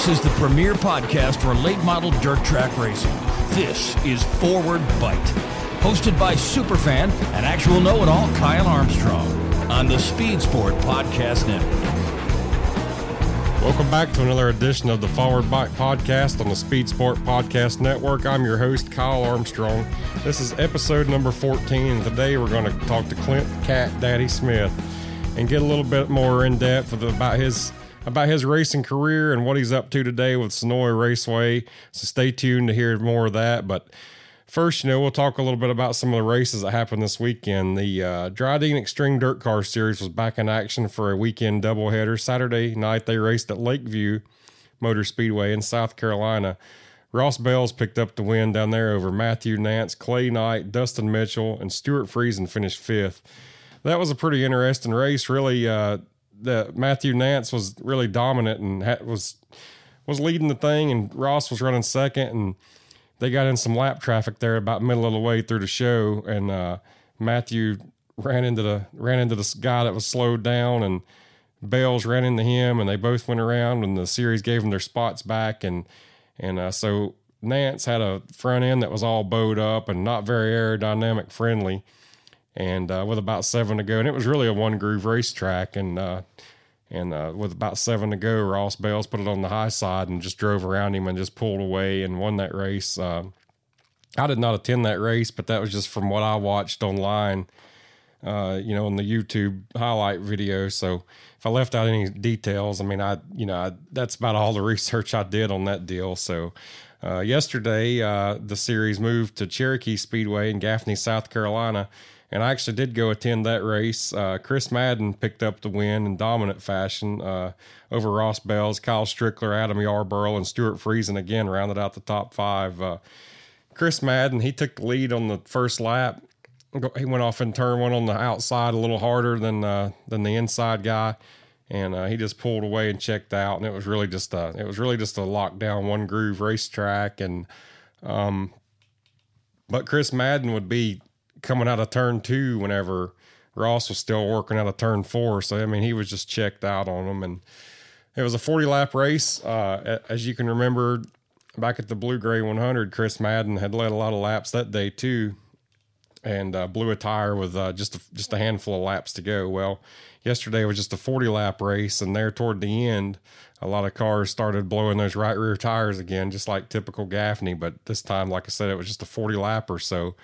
This is the premier podcast for late model dirt track racing. This is Forward Bite, hosted by superfan and actual know it all Kyle Armstrong on the Speed Sport Podcast Network. Welcome back to another edition of the Forward Bite Podcast on the Speed Sport Podcast Network. I'm your host, Kyle Armstrong. This is episode number 14, and today we're going to talk to Clint Cat Daddy Smith and get a little bit more in depth about his about his racing career and what he's up to today with Senoia Raceway. So stay tuned to hear more of that. But first, you know, we'll talk a little bit about some of the races that happened this weekend. The uh, Drydene Extreme Dirt Car Series was back in action for a weekend doubleheader. Saturday night, they raced at Lakeview Motor Speedway in South Carolina. Ross Bailes picked up the win down there over Matthew Nance, Clay Knight, Dustin Mitchell, and Stewart Friesen finished fifth. That was a pretty interesting race. Really, uh, that Matthew Nance was really dominant and ha- was was leading the thing, and Ross was running second, and they got in some lap traffic there about middle of the way through the show, and uh, Matthew ran into the ran into this guy that was slowed down, and Bailes ran into him, and they both went around, and the series gave them their spots back, and and uh, so Nance had a front end that was all bowed up and not very aerodynamic friendly and uh, with about seven to go, and it was really a one groove racetrack, and uh, and uh, with about seven to go, Ross Bailes put it on the high side and just drove around him and just pulled away and won that race. Uh, I did not attend that race, but that was just from what I watched online, uh, you know, on the YouTube highlight video. So if I left out any details, I mean, I you know I, that's about all the research I did on that deal. So. Uh, yesterday, the series moved to Cherokee Speedway in Gaffney, South Carolina, and I actually did go attend that race. Uh, Chris Madden picked up the win in dominant fashion uh, over Ross Bailes, Kyle Strickler, Adam Yarborough, and Stuart Friesen again rounded out the top five. Uh, Chris Madden, he took the lead on the first lap. He went off in turn one on the outside a little harder than uh, than the inside guy, and uh, he just pulled away and checked out. And it was really just a it was really just a lockdown one groove racetrack. And um, but Chris Madden would be coming out of turn two whenever Ross was still working out of turn four. So, I mean, he was just checked out on them. And it was a 40 lap race. Uh, as you can remember, back at the Blue Gray 100, Chris Madden had led a lot of laps that day too and uh, blew a tire with uh, just a, just a handful of laps to go. Well, yesterday was just a 40 lap race, and there toward the end, a lot of cars started blowing those right rear tires again, just like typical Gaffney. But this time, like I said, it was just a 40 lap or so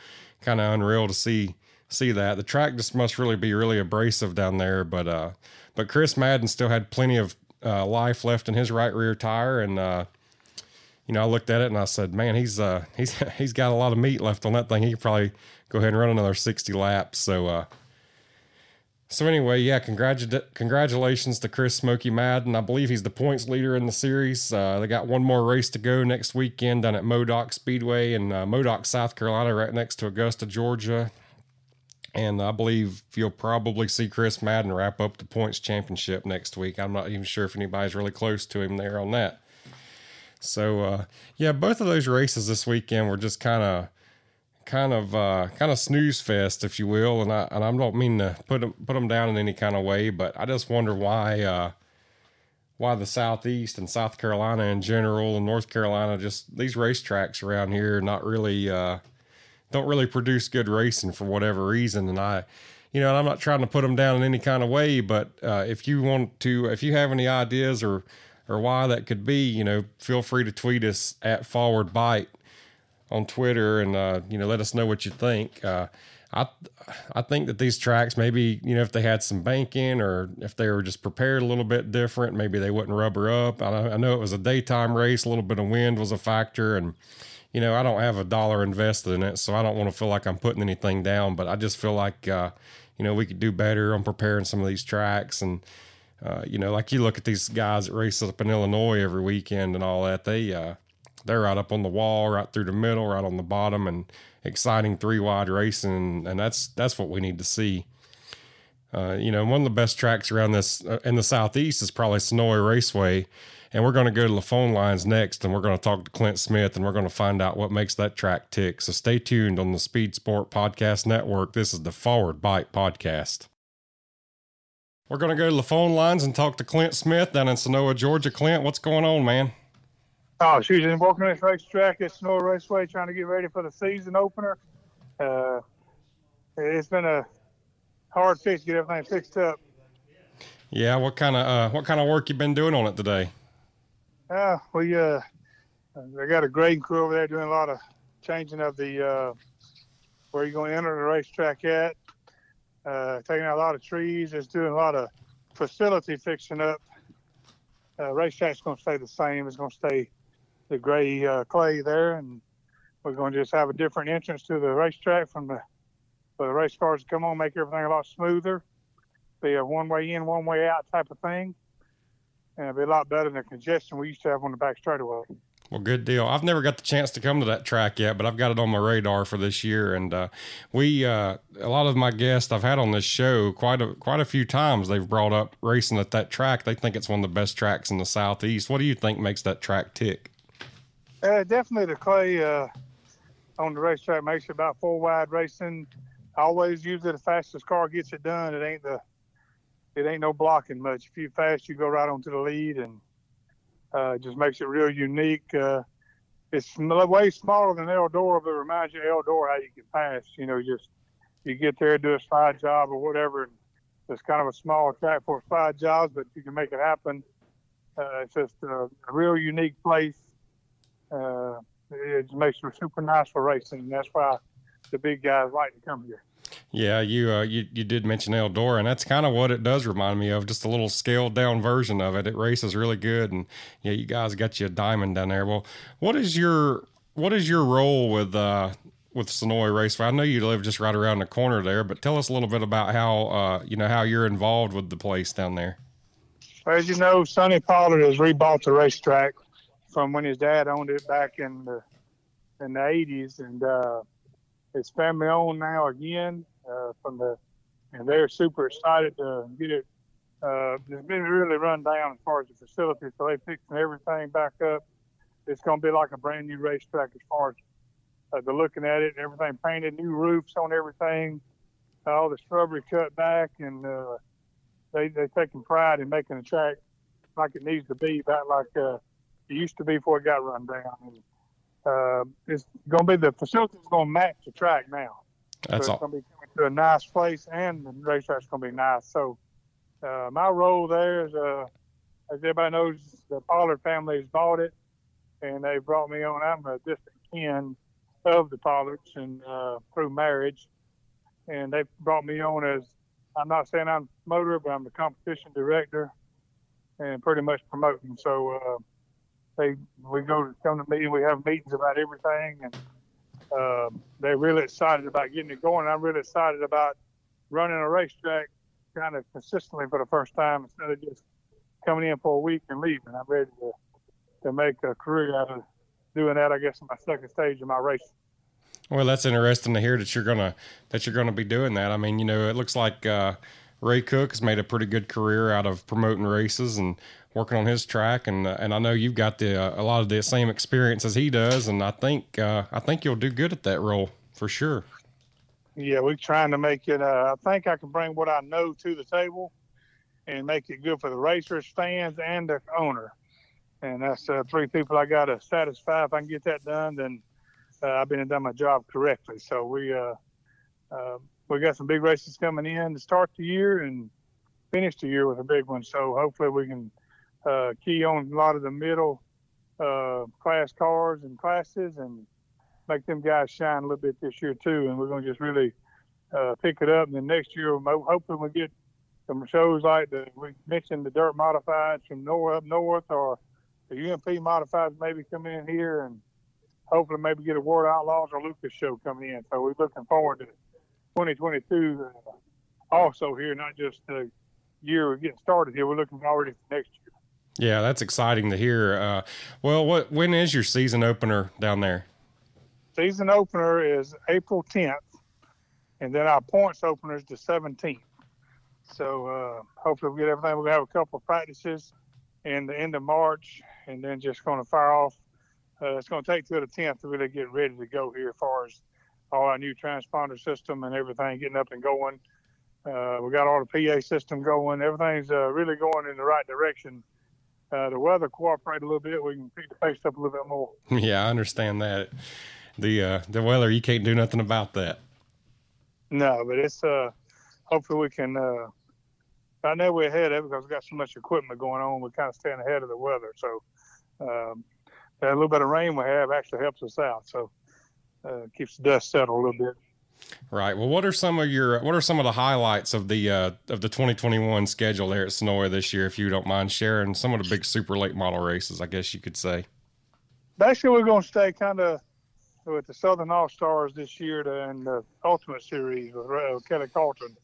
kind of unreal to see see that. The track just must really be really abrasive down there, but uh, but Chris Madden still had plenty of uh, life left in his right rear tire, and uh, you know I looked at it and I said, man, he's uh he's he's got a lot of meat left on that thing. He could probably go ahead and run another sixty laps. So uh, so anyway, yeah, congratu- congratulations to Chris Smoky Madden. I believe he's the points leader in the series. Uh, they got one more race to go next weekend down at Modoc Speedway in uh, Modoc, South Carolina, right next to Augusta, Georgia. And I believe you'll probably see Chris Madden wrap up the points championship next week. I'm not even sure if anybody's really close to him there on that. So uh, yeah, both of those races this weekend were just kind of kind of uh, kind of snooze fest, if you will. And I and I don't mean to put them put them down in any kind of way, but I just wonder why uh, why the Southeast and South Carolina in general and North Carolina just these racetracks around here not really uh, don't really produce good racing for whatever reason. And I. You know, I'm not trying to put them down in any kind of way, but uh, if you want to, if you have any ideas or or why that could be, you know, feel free to tweet us at Forward Bite on Twitter and uh, you know let us know what you think. Uh, I I think that these tracks maybe you know if they had some banking or if they were just prepared a little bit different, maybe they wouldn't rubber up. I, I know it was a daytime race, a little bit of wind was a factor, and you know I don't have a dollar invested in it, so I don't want to feel like I'm putting anything down. But I just feel like uh, you know we could do better on preparing some of these tracks and. Uh, you know, like you look at these guys that race up in Illinois every weekend and all that. They, uh, they're right up on the wall, right through the middle, right on the bottom, and exciting three wide racing, and that's that's what we need to see. Uh, you know, one of the best tracks around this uh, in the southeast is probably Senoia Raceway, and we're going to go to the phone lines next, and we're going to talk to Clint Smith, and we're going to find out what makes that track tick. So stay tuned on the Speed Sport Podcast Network. This is the Forward Bite Podcast. We're going to go to the phone lines and talk to Clint Smith down in Senoia, Georgia. Clint, what's going on, man? Oh, she's been working this racetrack at Senoia Raceway, trying to get ready for the season opener. Uh, it's been a hard fix to get everything fixed up. Yeah, what kind of uh, what kind of work you been doing on it today? Uh, we uh, I got a grading crew over there doing a lot of changing of the uh, where you're going to enter the racetrack at, uh, taking out a lot of trees, just doing a lot of facility fixing up. Uh, racetrack's going to stay the same. It's going to stay the gray uh, clay there, and we're going to just have a different entrance to the racetrack from the for the race cars to come on, make everything a lot smoother. Be a one way in, one way out type of thing, and it'll be a lot better than the congestion we used to have on the back straightaway. Well, good deal. I've never got the chance to come to that track yet, but I've got it on my radar for this year. And uh, we, uh, a lot of my guests I've had on this show, quite a quite a few times, they've brought up racing at that track. They think it's one of the best tracks in the southeast. What do you think makes that track tick? Uh, definitely the clay uh, on the racetrack makes it about four wide racing. Always usually the fastest car gets it done. It ain't the it ain't no blocking much. If you fast, you go right onto the lead and uh, just makes it real unique. Uh, it's way smaller than Eldora, but it reminds you of Eldora how you can pass. You know, just you get there, do a slide job or whatever. And it's kind of a small track for slide jobs, but you can make it happen. Uh, it's just a, real unique place. Uh, it makes it super nice for racing. And that's why the big guys like to come here. Yeah, you uh, you you did mention Eldora, and that's kind of what it does remind me of, just a little scaled down version of it. It races really good, and yeah, you guys got you a diamond down there. Well, what is your what is your role with uh, with Senoia Raceway? I know you live just right around the corner there, but tell us a little bit about how uh, you know how you're involved with the place down there. As you know, Sonny Pollard has rebought the racetrack from when his dad owned it back in the in the '80s, and uh, it's family owned now again uh, from the, and they're super excited to get it. Uh, it's been really run down as far as the facility, so they're fixing everything back up. It's going to be like a brand new racetrack as far as uh, the looking at it, and everything painted, new roofs on everything, all the shrubbery cut back, and uh, they they're taking pride in making the track like it needs to be, about like uh, used to be before it got run down. And, uh, it's going to be the facility is going to match the track now. That's so all. It's going to be coming to a nice place, and the racetrack's going to be nice. So uh, my role there is, uh, as everybody knows, the Pollard family has bought it, and they brought me on. I'm a distant kin of the Pollards, and uh, through marriage, and they brought me on as I'm not saying I'm a promoter, but I'm the competition director, and pretty much promoting. So. They we go to come to meeting. We have meetings about everything, and uh, they're really excited about getting it going. I'm really excited about running a racetrack kind of consistently for the first time instead of just coming in for a week and leaving. I'm ready to to make a career out of doing that. I guess in my second stage of my race. Well, that's interesting to hear that you're gonna that you're gonna be doing that. I mean, you know, it looks like uh, Ray Cook has made a pretty good career out of promoting races and working on his track, and uh, and I know you've got the uh, a lot of the same experience as he does, and I think uh, I think you'll do good at that role for sure. Yeah, we're trying to make it. Uh, I think I can bring what I know to the table, and make it good for the racers, fans, and the owner. And that's uh, three people I got to satisfy. If I can get that done, then uh, I've been done my job correctly. So we we got some big races coming in to start the year and finish the year with a big one. So hopefully we can uh, key on a lot of the middle uh, class cars and classes and make them guys shine a little bit this year too. And we're going to just really uh, pick it up. And then next year, hopefully we get some shows like the we mentioned the dirt modifieds from north up north or the UMP modifieds maybe come in here and hopefully maybe get a World Outlaws or Lucas show coming in. So we're looking forward to 2022 uh, also here, not just the year we're getting started here. We're looking already for next year. Yeah, that's exciting to hear. Uh, well, what when is your season opener down there? Season opener is April 10th, and then our points opener is the 17th. So uh, hopefully we get everything. We'll have a couple of practices in the end of March, and then just going to fire off. Uh, it's going to take till the 10th to really get ready to go here as far as all our new transponder system and everything getting up and going. Uh, we got all the PA system going. Everything's uh, really going in the right direction uh, the weather cooperate a little bit, we can pick the pace up a little bit more. yeah, I understand that. The uh, the weather, you can't do nothing about that. No, but it's uh, hopefully we can. Uh, I know we're ahead of it because we got so much equipment going on. We're kind of staying ahead of the weather. So um, that little bit of rain we have actually helps us out. So keeps the dust settled a little bit. Right. Well, what are some of your what are some of the highlights of the uh, of the 2021 schedule there at Senoia this year? If you don't mind sharing some of the big super late model races, I guess you could say. Basically, we're going to stay kind of with the Southern All Stars this year and the Ultimate Series with uh, Kelly Carlton.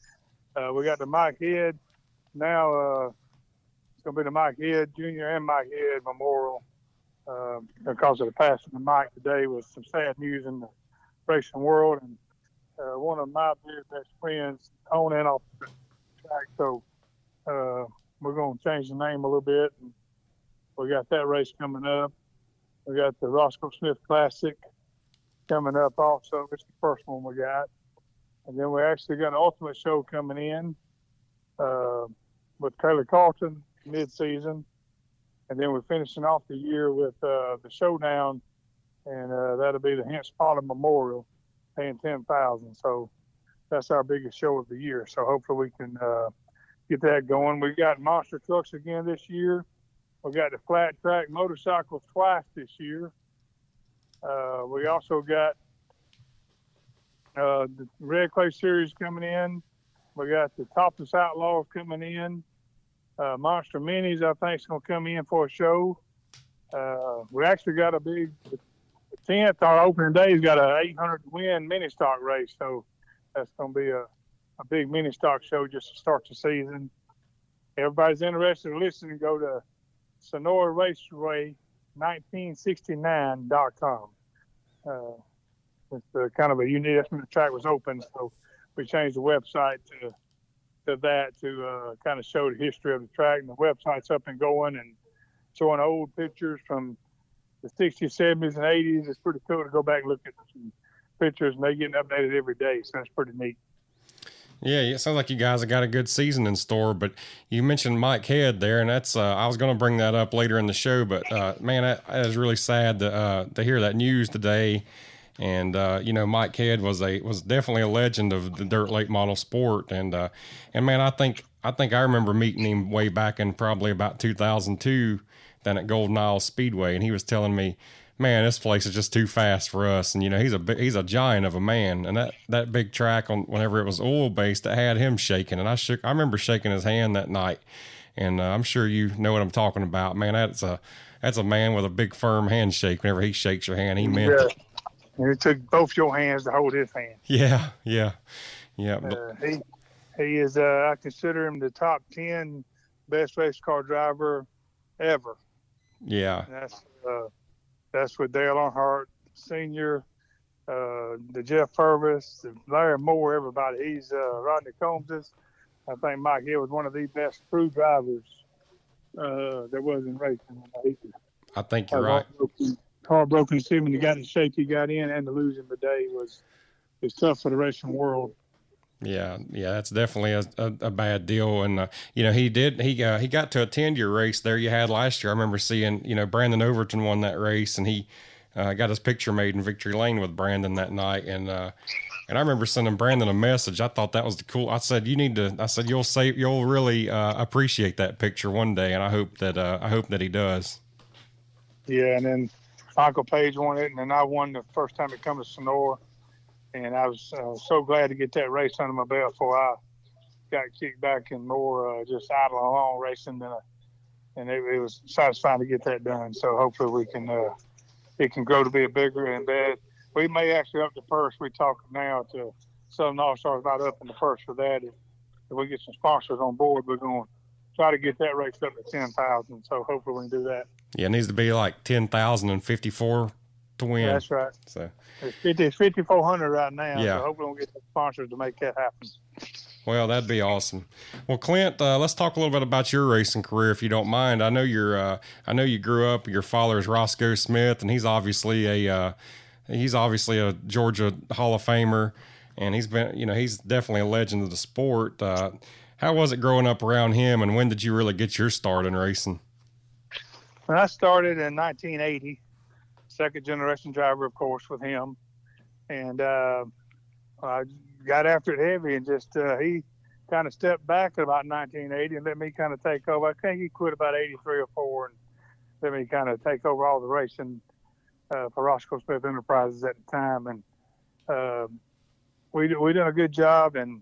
Uh, we got the Mike Head now. Uh, it's going to be the Mike Head Jr. and Mike Head Memorial uh, because of the passing of Mike today was some sad news in the racing world and uh, one of my very best friends on and off the track. So uh, we're going to change the name a little bit. And we got that race coming up. We got the Roscoe Smith Classic coming up also. It's the first one we got. And then we actually got an ultimate show coming in uh, with Taylor Carlton mid-season. And then we're finishing off the year with uh, the showdown, and uh, that'll be the Hence Pollard Memorial paying ten thousand. So that's our biggest show of the year. So hopefully we can uh, get that going. We've got monster trucks again this year. We've got the flat track motorcycles twice this year. Uh, we also got uh, the Red Clay Series coming in. We got the Topless Outlaws coming in. Uh, Monster Minis, I think, is going to come in for a show. Uh, we actually got a big tenth, our opening day, has got a 800 win mini stock race. So that's going to be a, a big mini stock show just to start the season. Everybody's interested in listening, go to Senoia Raceway 1969.com. Uh, it's a, kind of a unique, that's the track was open. So we changed the website to to that to uh, kind of show the history of the track. And the website's up and going and showing old pictures from the 60s, 70s, and 80s. It's pretty cool to go back and look at some pictures, and they're getting updated every day. So that's pretty neat. Yeah, it sounds like you guys have got a good season in store. But you mentioned Mike Head there, and that's uh, I was going to bring that up later in the show. But uh, man, that, that is really sad to uh, to hear that news today. And uh, you know, Mike Head was a was definitely a legend of the dirt late model sport. And uh, and man, I think I think I remember meeting him way back in probably about 2002 down at Golden Isle Speedway, and he was telling me, "Man, this place is just too fast for us." And you know, he's a he's a giant of a man, and that that big track on whenever it was oil based, it had him shaking, and I shook. I remember shaking his hand that night, and uh, I'm sure you know what I'm talking about, man. That's a that's a man with a big firm handshake. Whenever he shakes your hand, he meant yeah. it. And it took both your hands to hold his hand. Yeah, yeah, yeah. Uh, he he is. Uh, I consider him the top ten best race car driver ever. Yeah. That's uh, that's with Dale Earnhardt Senior, uh, the Jeff Purvis, the Larry Moore, everybody. He's uh, Rodney Combs. I think Mike Hill was one of the best crew drivers uh, there was in racing. I think you're right. Heartbroken to see when he got in shape he got in and to lose him today was was tough for the racing world. Yeah, yeah, that's definitely a, a, a bad deal. And uh, you know, he did he uh, he got to attend your race there you had last year. I remember seeing you know Brandon Overton won that race, and he uh, got his picture made in Victory Lane with Brandon that night. And uh, and I remember sending Brandon a message. I thought that was the cool. I said you need to. I said you'll say you'll really uh, appreciate that picture one day, and I hope that uh, I hope that he does. Yeah, and then Michael Page won it, and then I won the first time it come to Senoia and I was uh, so glad to get that race under my belt before I got kicked back and more uh, just idle along racing than a, and it, it, was satisfying to get that done. So hopefully we can uh, it can grow to be a bigger and bad. We may actually up the purse. We talking now to Southern All Stars about up in the purse for that. If, if we get some sponsors on board, we're going try to get that race up to ten thousand. So hopefully we can do that. Yeah, it needs to be like ten thousand and fifty four to win. That's right. So it's, 50, it's 5,400 right now. Yeah. So hopefully we'll get the sponsors to make that happen. Well, that'd be awesome. Well, Clint, uh, let's talk a little bit about your racing career, if you don't mind. I know you're, uh, I know you grew up. Your father is Roscoe Smith, and he's obviously a, uh, he's obviously a Georgia Hall of Famer, and he's been, you know, he's definitely a legend of the sport. How was it growing up around him, and when did you really get your start in racing? When I started in 1980, second generation driver, of course, with him, and uh, I got after it heavy and just uh, he kind of stepped back at about 1980 and let me kind of take over. I think he quit about 83 or four and let me kind of take over all the racing uh, for Roscoe Smith Enterprises at the time, and uh, we we did a good job and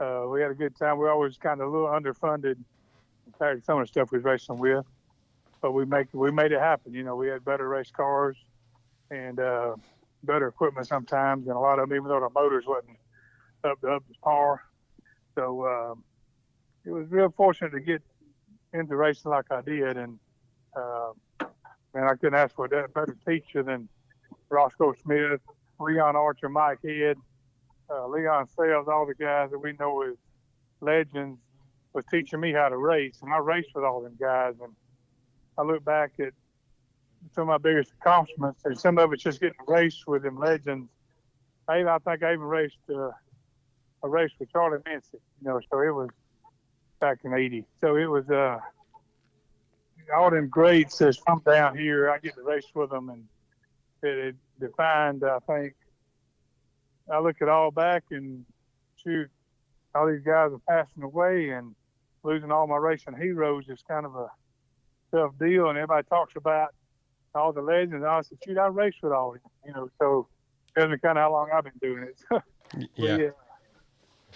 uh, we had a good time. We were always kind of a little underfunded compared to some of the stuff we was racing with, but we make we made it happen. You know, we had better race cars and uh, better equipment sometimes, and a lot of them, even though the motors wasn't up to up to par. So um, it was real fortunate to get into racing like I did, and uh, man, I couldn't ask for a better teacher than Roscoe Smith, Leon Archer, Mike Head, uh, Leon Sells, all the guys that we know as legends, was teaching me how to race, and I raced with all them guys. And I look back at some of my biggest accomplishments, and some of it's just getting raced with them legends. I, I think I even raced uh, a race with Charlie Mincey, you know, so it was back in '80. So it was uh, all them greats that's from down here. I get to race with them, and it, it defined, I think, I look at all back and shoot, all these guys are passing away and losing all my racing heroes is kind of a tough deal. And everybody talks about all the legends. I said, shoot, I raced with all of them, you know, so tells me kind of how long I've been doing it. yeah. we, uh,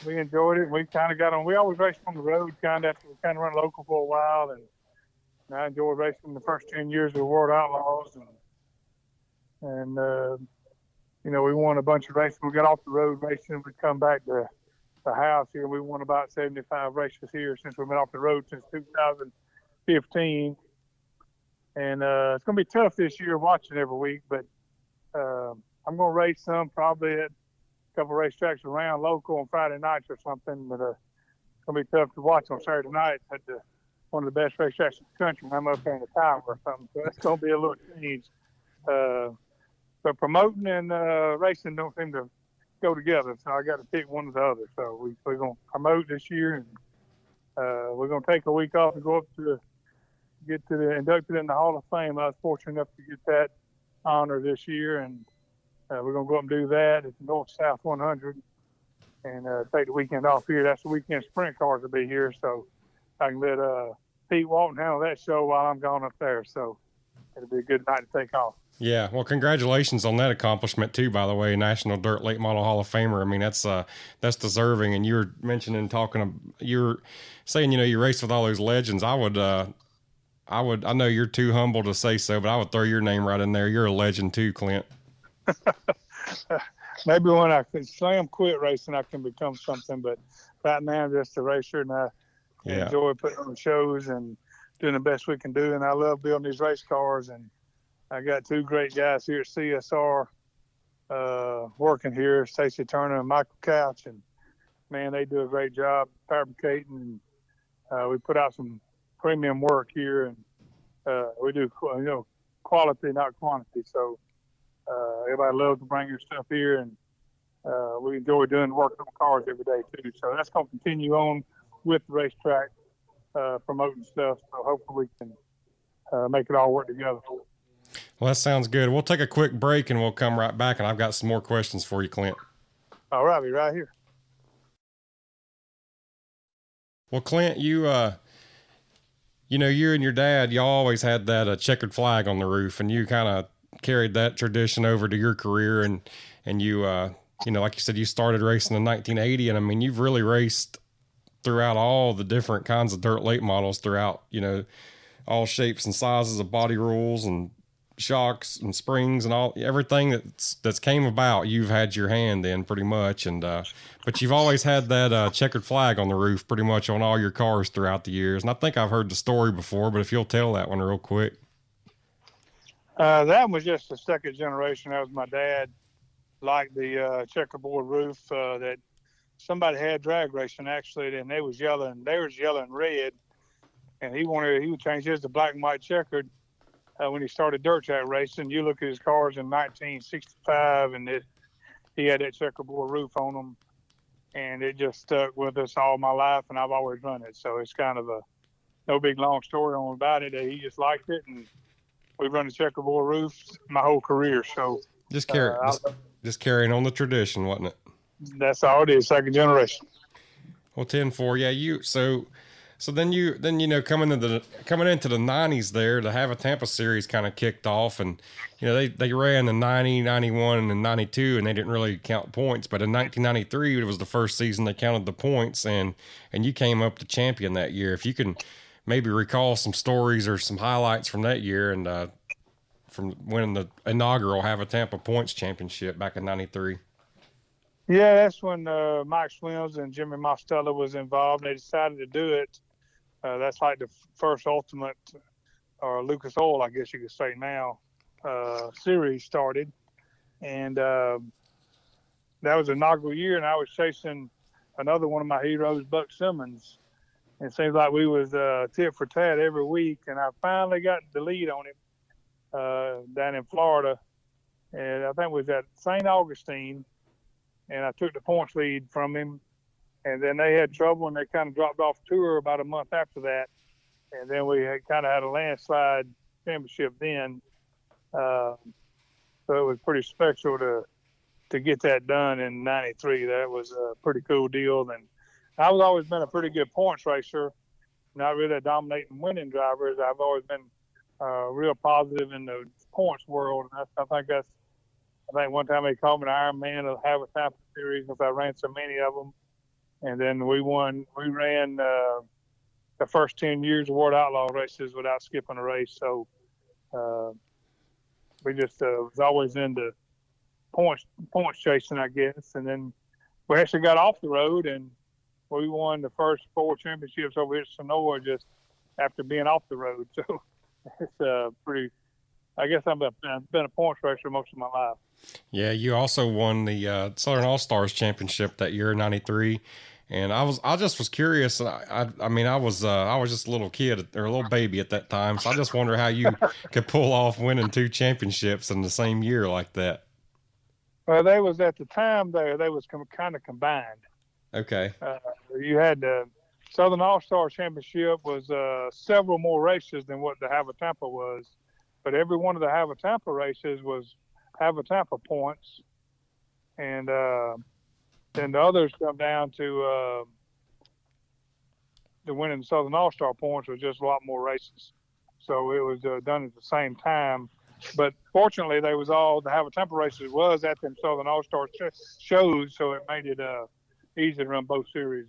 we enjoyed it. We kind of got on. We always raced on the road, kind of after we kind of run local for a while, and, and I enjoyed racing the first ten years of the World Outlaws, and and uh, you know, we won a bunch of races. We got off the road racing. We come back to the house here. We won about 75 races here since we've been off the road since 2015. And uh, it's going to be tough this year watching every week, but uh, I'm going to race some probably at a couple racetracks around local on Friday nights or something. But uh, it's going to be tough to watch on Saturday nights at the, one of the best racetracks in the country. I'm up there in the tower or something. So that's going to be a little change. Uh, but promoting and uh, racing don't seem to go together. So I got to pick one or the other. So we, we're going to promote this year, and uh, we're going to take a week off and go up to get to the inducted in the Hall of Fame. I was fortunate enough to get that honor this year, and uh, we're going to go up and do that at the North South 100 and uh, take the weekend off here. That's the weekend sprint cars will be here, so I can let uh, Pete Walton handle that show while I'm gone up there. So it'll be a good night to take off. Yeah, well, congratulations on that accomplishment too. By the way, National Dirt Late Model Hall of Famer. I mean, that's uh, that's deserving. And you were mentioning talking, you're saying you know you raced with all those legends. I would, uh, I would, I know you're too humble to say so, but I would throw your name right in there. You're a legend too, Clint. Maybe when I can slam quit racing, I can become something. But right now, I'm just a racer, and I yeah. enjoy putting on shows and doing the best we can do. And I love building these race cars and I got two great guys here at CSR uh, working here, Stacy Turner and Michael Couch, and man, they do a great job fabricating. Uh, we put out some premium work here, and uh, we do you know quality, not quantity. So uh, everybody loves to bring your stuff here, and uh, we enjoy doing work on cars every day too. So that's going to continue on with the racetrack uh, promoting stuff. So hopefully we can make it all work together. Well, that sounds good. We'll take a quick break and we'll come right back. And I've got some more questions for you, Clint. All right, be right here. Well, Clint, you, uh, you know, you and your dad, you always had that uh, checkered flag on the roof, and you kind of carried that tradition over to your career. And, and you, uh, you know, like you said, you started racing in 1980. And I mean, you've really raced throughout all the different kinds of dirt late models throughout, you know, all shapes and sizes of body rules and shocks and springs and all everything that's that's came about you've had your hand in pretty much and uh, but you've always had that uh, checkered flag on the roof pretty much on all your cars throughout the years and i think i've heard the story before but if you'll tell that one real quick. Uh, that was just the second generation. That was my dad like the uh, checkerboard roof uh, that somebody had drag racing actually and they was yelling they was yelling red and he wanted he would change his to black and white checkered uh, when he started dirt track racing. You look at his cars in 1965, and it, he had that checkerboard roof on them, and it just stuck with us all my life, and I've always run it. So it's kind of a no big long story on about it. He just liked it, and we've run the checkerboard roofs my whole career. So just carry, uh, just, just, carrying on the tradition, wasn't it? That's all it is, second generation. Well, 10-4, yeah. You so so then you then you know coming into the coming into the 90s there to Hav-A-Tampa series kind of kicked off and you know they they ran the 90, 91 and 92 and they didn't really count points but in 1993 it was the first season they counted the points and and you came up to champion that year if you can maybe recall some stories or some highlights from that year and uh, from winning the inaugural Hav-A-Tampa Points Championship back in '93. Yeah, that's when uh, Mike Swims and Jimmy Mostello was involved. They decided to do it uh, that's like the first ultimate, or Lucas Oil, I guess you could say now, uh, series started, and uh, that was inaugural year, and I was chasing another one of my heroes, Buck Simmons. And it seems like we was uh, tit for tat every week, and I finally got the lead on him uh, down in Florida, and I think it was at St. Augustine, and I took the points lead from him and then they had trouble and they kind of dropped off tour about a month after that. And then we had kind of had a landslide championship then. Uh, so it was pretty special to to get that done in '93. That was a pretty cool deal. And I was always been a pretty good points racer, not really a dominating winning driver. I've always been uh, real positive in the points world. And I, I think that's I think one time they called me an Iron Man of a Tampa series because I ran so many of them and then we won. We ran uh, the first ten years of World Outlaw races without skipping a race. So uh, we just uh, was always into points points chasing, I guess. And then we actually got off the road and we won the first four championships over here at Senoia just after being off the road. So it's uh, pretty. I guess I've been a points racer most of my life. Yeah, you also won the uh, Southern All Stars Championship that year, '93, and I was, I just was curious. I, I, I mean, I was, uh, I was just a little kid or a little baby at that time. So I just wonder how you could pull off winning two championships in the same year like that. Well, they was at the time there. They was com- kind of combined. Okay. Uh, you had the Southern All Star Championship was uh, several more races than what the Have Tampa was, but every one of the Have Tampa races was Have Tampa points, and uh, then the others come down to uh, the winning Southern All Star points was just a lot more races. So it was uh, done at the same time. But fortunately, they was all the Hav-A-Tampa races was at them Southern All Star sh- shows, so it made it uh, easy to run both series.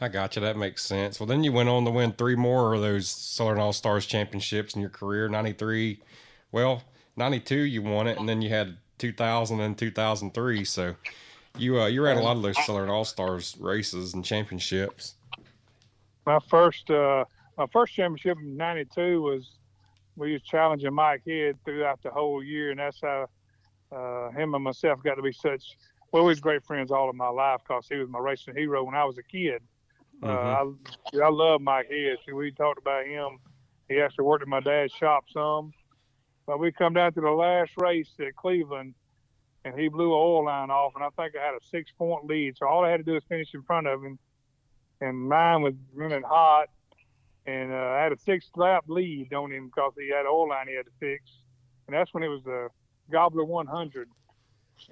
I got you. That makes sense. Well, then you went on to win three more of those Southern All Stars championships in your career. Ninety three, well, ninety two you won it, and then you had two thousand and two thousand three. So you uh, you ran a lot of those Southern All Stars races and championships. My first uh, my first championship in '92 was we was challenging Mike Head throughout the whole year, and that's how uh, him and myself got to be such. Well, we was great friends all of my life because he was my racing hero when I was a kid. Uh, mm-hmm. Uh, I I love Mike Head. See, we talked about him. He actually worked at my dad's shop some. But we come down to the last race at Cleveland and he blew a oil line off, and I think I had a six point lead. So all I had to do was finish in front of him, and mine was running hot, and uh, I had a six lap lead on him because he had an oil line he had to fix, and that's when it was the Gobbler 100,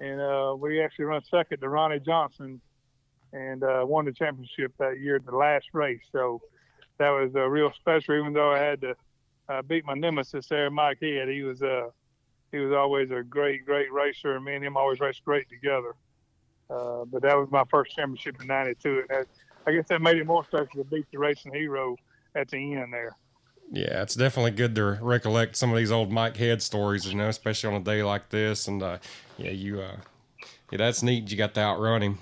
and uh, we actually run second to Ronnie Johnson, and uh, won the championship that year, at the last race. So that was uh, real special, even though I had to uh, beat my nemesis there, Mike Head. He was uh, he was always a great, great racer, and me and him always raced great together. Uh, but that was my first championship in '92. and I guess that made it more special to beat the racing hero at the end there. Yeah, it's definitely good to recollect some of these old Mike Head stories, you know, especially on a day like this. And uh, yeah, you, uh, yeah, that's neat. You got to outrun him.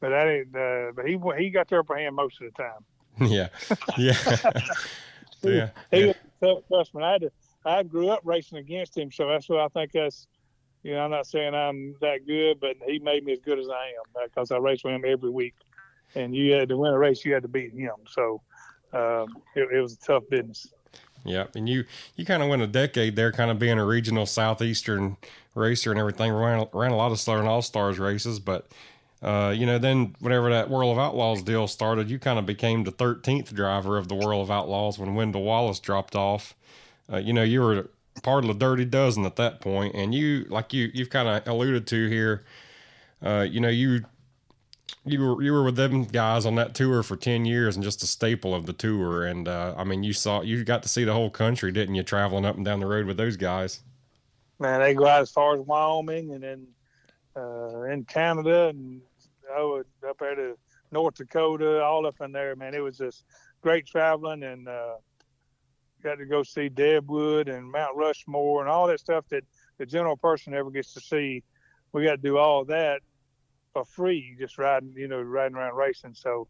But that ain't, uh, but he he got the upper hand most of the time. yeah, yeah, yeah. He, he yeah. was a tough freshman. I had to I grew up racing against him, so that's what I think that's. You know, I'm not saying I'm that good, but he made me as good as I am because I raced with him every week. And you had to win a race, you had to beat him. So um, it, it was a tough business. Yeah, and you you kind of went a decade there, kind of being a regional southeastern racer and everything. Ran ran a lot of Southern All Stars races, but uh, you know, then whenever that World of Outlaws deal started, you kind of became the 13th driver of the World of Outlaws when Wendell Wallace dropped off. Uh, you know, you were part of the Dirty Dozen at that point, and you, like you, you've kind of alluded to here, uh, you know, you you were you were with them guys on that tour for 10 years and just a staple of the tour and uh, i mean you saw you got to see the whole country didn't you traveling up and down the road with those guys? Man they go out as far as wyoming and then uh, in canada and oh, up there to north dakota all up in there man. It was just great traveling and uh, got to go see deadwood and mount rushmore and all that stuff that the general person never gets to see we got to do all that for free, just riding, you know, riding around racing. So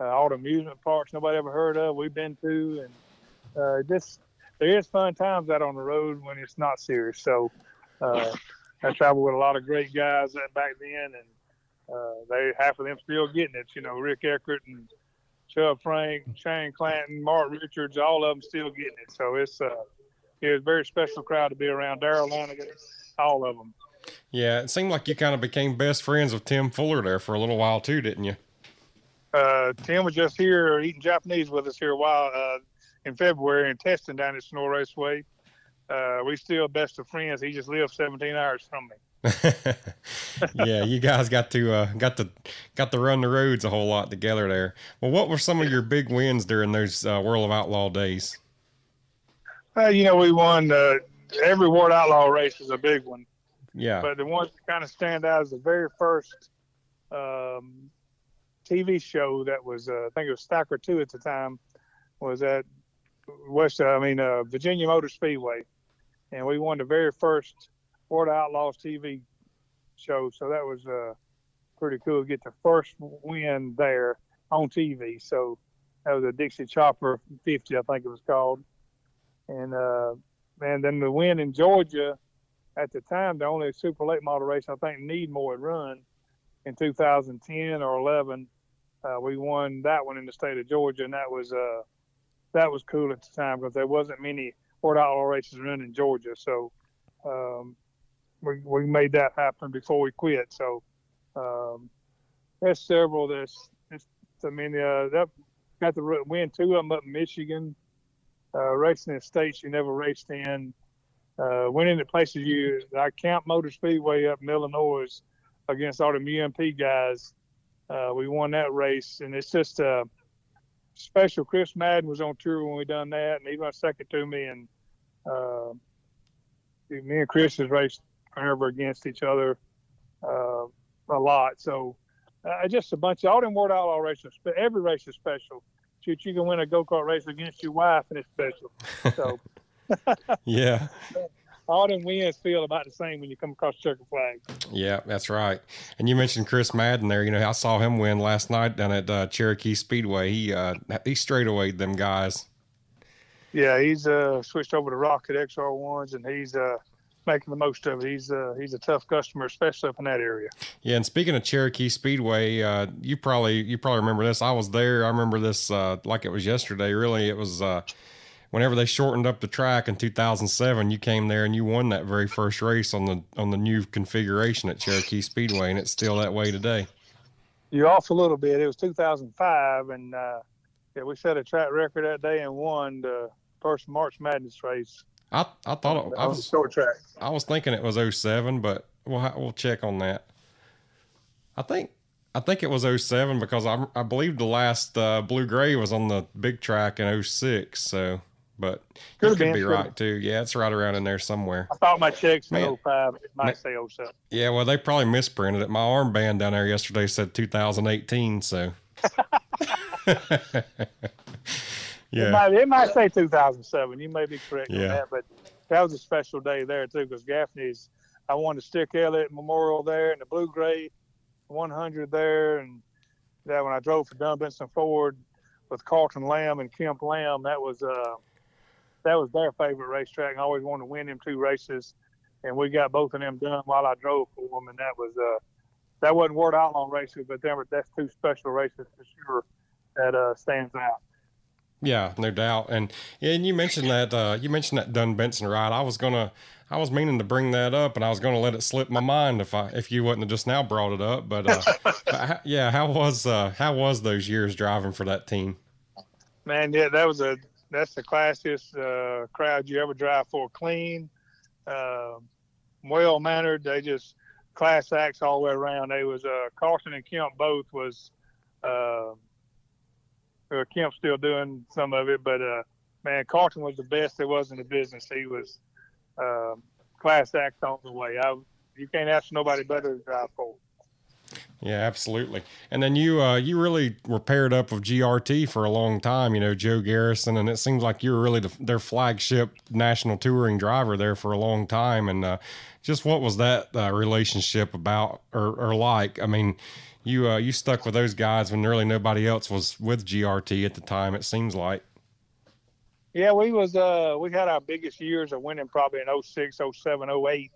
uh, all the amusement parks nobody ever heard of, we've been to, and uh, just there is fun times out on the road when it's not serious. So uh, I traveled with a lot of great guys back then, and uh, they half of them still getting it. You know, Rick Eckert and Chub Frank, Shane Clanton, Mark Richards, all of them still getting it. So it's uh, it was a very special crowd to be around. Darrell Lanigan, all of them. Yeah, it seemed like you kind of became best friends with Tim Fuller there for a little while too, didn't you? Uh, Tim was just here eating Japanese with us here a while uh, in February and testing down at Senoia Raceway. Uh, we still best of friends. He just lives 17 hours from me. yeah, you guys got to uh, got to got to run the roads a whole lot together there. Well, what were some of your big wins during those uh, World of Outlaw days? Uh, you know, we won uh, every World Outlaw race is a big one. Yeah. But the ones that kind of stand out is the very first um, TV show that was, uh, I think it was Stacker 2 at the time, was at West, I mean, uh, Virginia Motor Speedway. And we won the very first World Outlaws TV show. So that was uh, pretty cool get the first win there on TV. So that was a Dixie Chopper 50, I think it was called. And, uh, and then the win in Georgia at the time, the only super late model race I think Needmore had run in 2010 or 11. Uh, we won that one in the state of Georgia, and that was uh, that was cool at the time because there wasn't many World Outlaw races run in Georgia. So um, we we made that happen before we quit. So um, there's several. There's, there's I mean, uh, that got to win two of them up in Michigan, uh, racing in states you never raced in uh, went into places you I Camp Motor Speedway up in Illinois against all the UMP guys. Uh, we won that race, and it's just uh, special. Chris Madden was on tour when we done that, and he went second to me. And uh, me and Chris has raced forever against each other uh, a lot. So uh, just a bunch of all them World Outlaw races. but Every race is special. Shoot, you can win a go kart race against your wife, and it's special. So. yeah. All them wins feel about the same when you come across checker flag. Yeah, that's right. And you mentioned Chris Madden there. You know, I saw him win last night down at uh, Cherokee Speedway. He uh, he straight away them guys. Yeah, he's uh, switched over to Rocket XR ones, and he's uh, making the most of it. He's uh, he's a tough customer, especially up in that area. Yeah, and speaking of Cherokee Speedway, uh, you probably you probably remember this. I was there. I remember this uh, like it was yesterday. Really, it was uh, whenever they shortened up the track in 2007, you came there and you won that very first race on the on the new configuration at Cherokee Speedway, and it's still that way today. You're off a little bit. It was 2005, and uh, yeah, we set a track record that day and won the first March Madness race. I I thought it, I was short track. I was thinking it was 07, but we'll we'll check on that. I think I think it was 07 because I, I believe the last uh, blue gray was on the big track in 06. So but could you could be right too. Yeah, it's right around in there somewhere. I thought my checks in 05. It might man, say 07. Yeah, well, they probably misprinted it. My armband down there yesterday said 2018, so. yeah. It might, it might, say 2007. You may be correct yeah. on that, but that was a special day there too because Gaffney's. I won the Stick Elliott Memorial there and the Blue Gray 100 there, and that when I drove for Dunn Benson Ford with Carlton Lamb and Kemp Lamb, that was uh, that was their favorite racetrack. I always wanted to win them two races, and we got both of them done while I drove for them, and that was uh, that wasn't World Outlaw races, but them that's two special races for sure that uh, stands out. Yeah, no doubt. And and you mentioned that uh, you mentioned that Dunn Benson ride. I was gonna I was meaning to bring that up, and I was going to let it slip my mind if I if you wouldn't have just now brought it up. But uh, yeah, how was uh, how was those years driving for that team? Man, yeah, that was a that's the classiest uh, crowd you ever drive for. Clean, uh, well mannered. They just class acts all the way around. They was uh, Carson and Kemp both was. Uh, Kemp's still doing some of it, but uh, man, Carlton was the best there was in the business. He was um, class act all the way. I, you can't ask nobody better to drive for. Yeah, absolutely. And then you uh, you really were paired up with GRT for a long time. You know Joe Garrison, and it seems like you were really the, their flagship national touring driver there for a long time. And uh, just what was that uh, relationship about or, or, like? I mean, you uh, you stuck with those guys when really nobody else was with GRT at the time. It seems like. Yeah, we was uh we had our biggest years of winning probably in 06, 07, 08,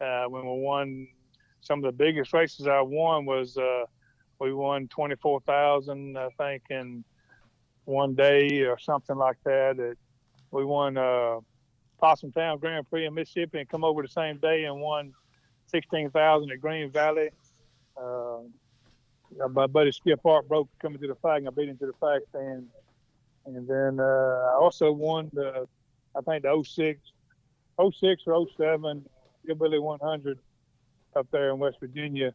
uh, when we won some of the biggest races I won was uh, we won twenty four thousand I think in one day or something like that. It, we won uh, Possum Town Grand Prix in Mississippi and come over the same day and won sixteen thousand at Green Valley. Uh, my buddy Skip Hart broke coming to the flag and I beat him to the flag stand and then uh, I also won the, I think the 06, 06 or 07 Hillbilly 100 up there in West Virginia,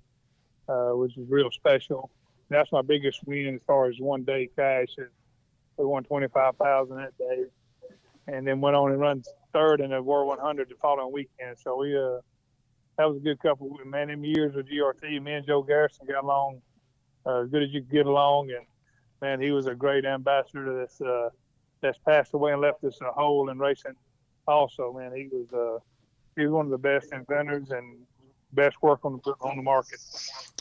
uh, which is real special. And that's my biggest win as far as one day cash. And we won 25,000 that day. And then went on and run third in the World 100 the following weekend. So we, uh, that was a good couple, man, them years with GRT. Me and Joe Garrison got along uh, as good as you could get along. And man, he was a great ambassador that's uh, that's passed away and left us a hole in racing. Also, man, he was uh, he was one of the best inventors and best work on the on the market.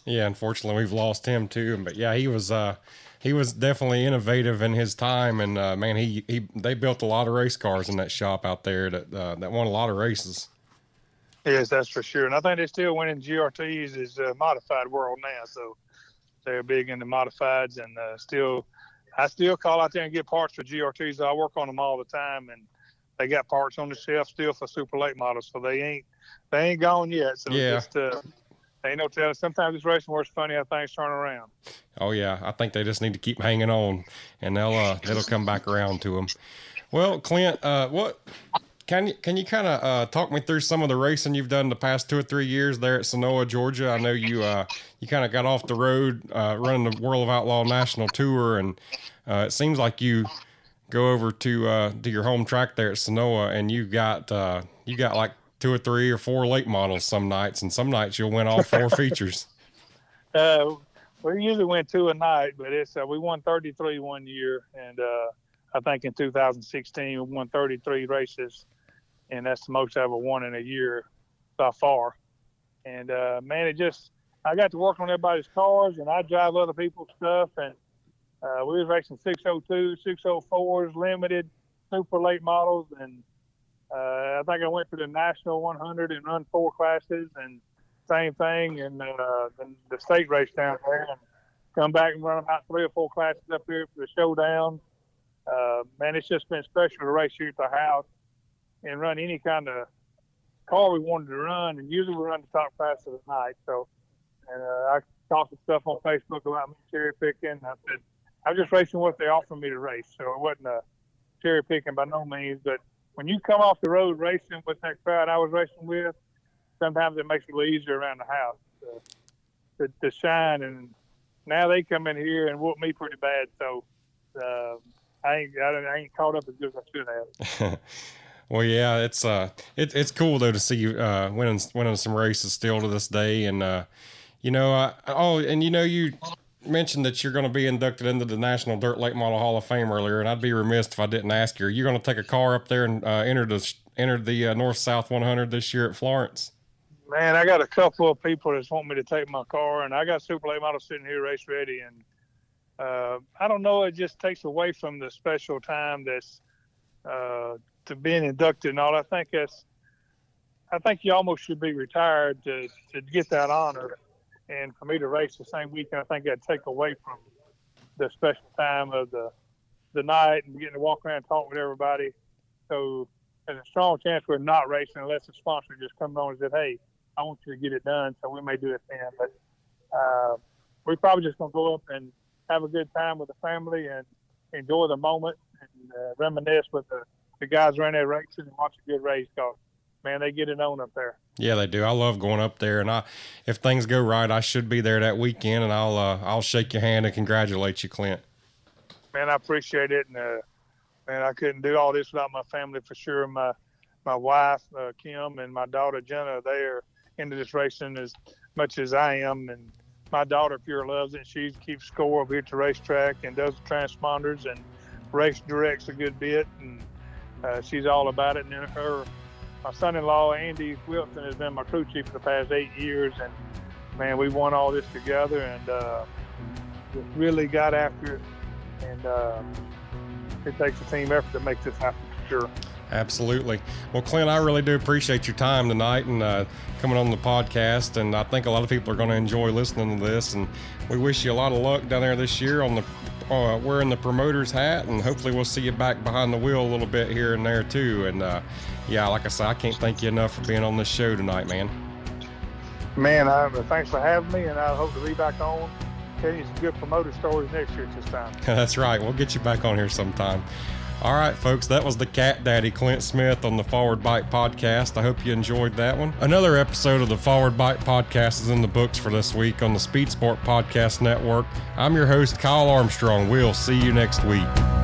Yeah, unfortunately, we've lost him too. But yeah, he was uh, he was definitely innovative in his time, and uh, man, he he they built a lot of race cars in that shop out there that uh, that won a lot of races. Yes, that's for sure. And I think they're still winning GRTs is uh, modified world now. So they're big into modifieds and uh, still, I still call out there and get parts for GRTs. I work on them all the time, and they got parts on the shelf still for super late models, so they ain't they ain't gone yet. So yeah. just uh, ain't no telling. Sometimes this racing works funny how things turn around. Oh yeah, I think they just need to keep hanging on, and they'll uh, it'll come back around to them. Well, Clint, uh, what can you can you kind of uh, talk me through some of the racing you've done the past two or three years there at Senoia, Georgia? I know you uh, you kind of got off the road uh, running the World of Outlaw National Tour, and uh, it seems like you go over to uh, to your home track there at Senoia, and you got uh, you got like two or three or four late models some nights, and some nights you'll win all four features. we usually win two a night, but it's we won 33 one year, and I think in 2016 we won 33 races and that's the most I ever won in a year by far. And uh, man, it just I got to work on everybody's cars, and I drive other people's stuff, and uh, we was racing 602, 604s, limited, super late models, and uh, I think I went to the national 100 and run four classes, and same thing, in uh, the, the state race down there, and come back and run about three or four classes up here for the showdown. Uh, man, it's just been special to race here at the house and run any kind of car we wanted to run. And usually we run the top of the night. So, and uh, I talked to stuff on Facebook about me cherry picking. I said, I'm just racing what they offered me to race. So it wasn't a cherry picking by no means. But when you come off the road racing with that crowd I was racing with, sometimes it makes it a little easier around the house to, to, to shine. And now they come in here and whoop me pretty bad. So uh, I ain't I ain't caught up as good as I should have. Well, yeah, it's uh, it, it's cool though to see you uh, winning winning some races still to this day, and uh, you know, uh, oh, and you know, you mentioned that you're going to be inducted into the National Dirt Late Model Hall of Fame earlier, and I'd be remiss if I didn't ask you: Are you going to take a car up there and uh, enter the enter the uh, North South 100 this year at Florence? Man, I got a couple of people that want me to take my car, and I got super late model sitting here race ready, and uh, I don't know. It just takes away from the special time that's uh, to being inducted and all. I think that's I think you almost should be retired to, to get that honor. And for me to race the same weekend, I think that'd take away from the special time of the the night and getting to walk around and talk with everybody. So there's a strong chance we're not racing unless the sponsor just comes on and said, "Hey, I want you to get it done." So we may do it then, but uh, we're probably just gonna go up and have a good time with the family and enjoy the moment and uh, reminisce with the, the guys around there racing and watch a good race. Cause man, they get it on up there. Yeah, they do. I love going up there, and I, if things go right, I should be there that weekend, and I'll uh, I'll shake your hand and congratulate you, Clint. Man, I appreciate it, and uh, man, I couldn't do all this without my family for sure. My my wife uh, Kim and my daughter Jenna, they are into this racing as much as I am, and my daughter Pure loves it. She keeps score over here at the racetrack and does the transponders and race directs a good bit, and uh, she's all about it. And then her my son-in-law Andy Wilson has been my crew chief for the past eight years, and man, we won all this together, and uh, just really got after it, and uh, it takes a team effort to make this happen for sure. Absolutely. Well, Clint, I really do appreciate your time tonight and uh, coming on the podcast. And I think a lot of people are going to enjoy listening to this. And we wish you a lot of luck down there this year on the uh, wearing the promoter's hat. And hopefully, we'll see you back behind the wheel a little bit here and there too. And uh, yeah, like I said, I can't thank you enough for being on this show tonight, man. Man, I, thanks for having me, and I hope to be back on. Tell you some good promoter stories next year at this time. That's right. We'll get you back on here sometime. All right, folks, that was the Cat Daddy Clint Smith on the Forward Bite podcast. I hope you enjoyed that one. Another episode of the Forward Bite podcast is in the books for this week on the Speed Sport Podcast Network. I'm your host, Kyle Armstrong. We'll see you next week.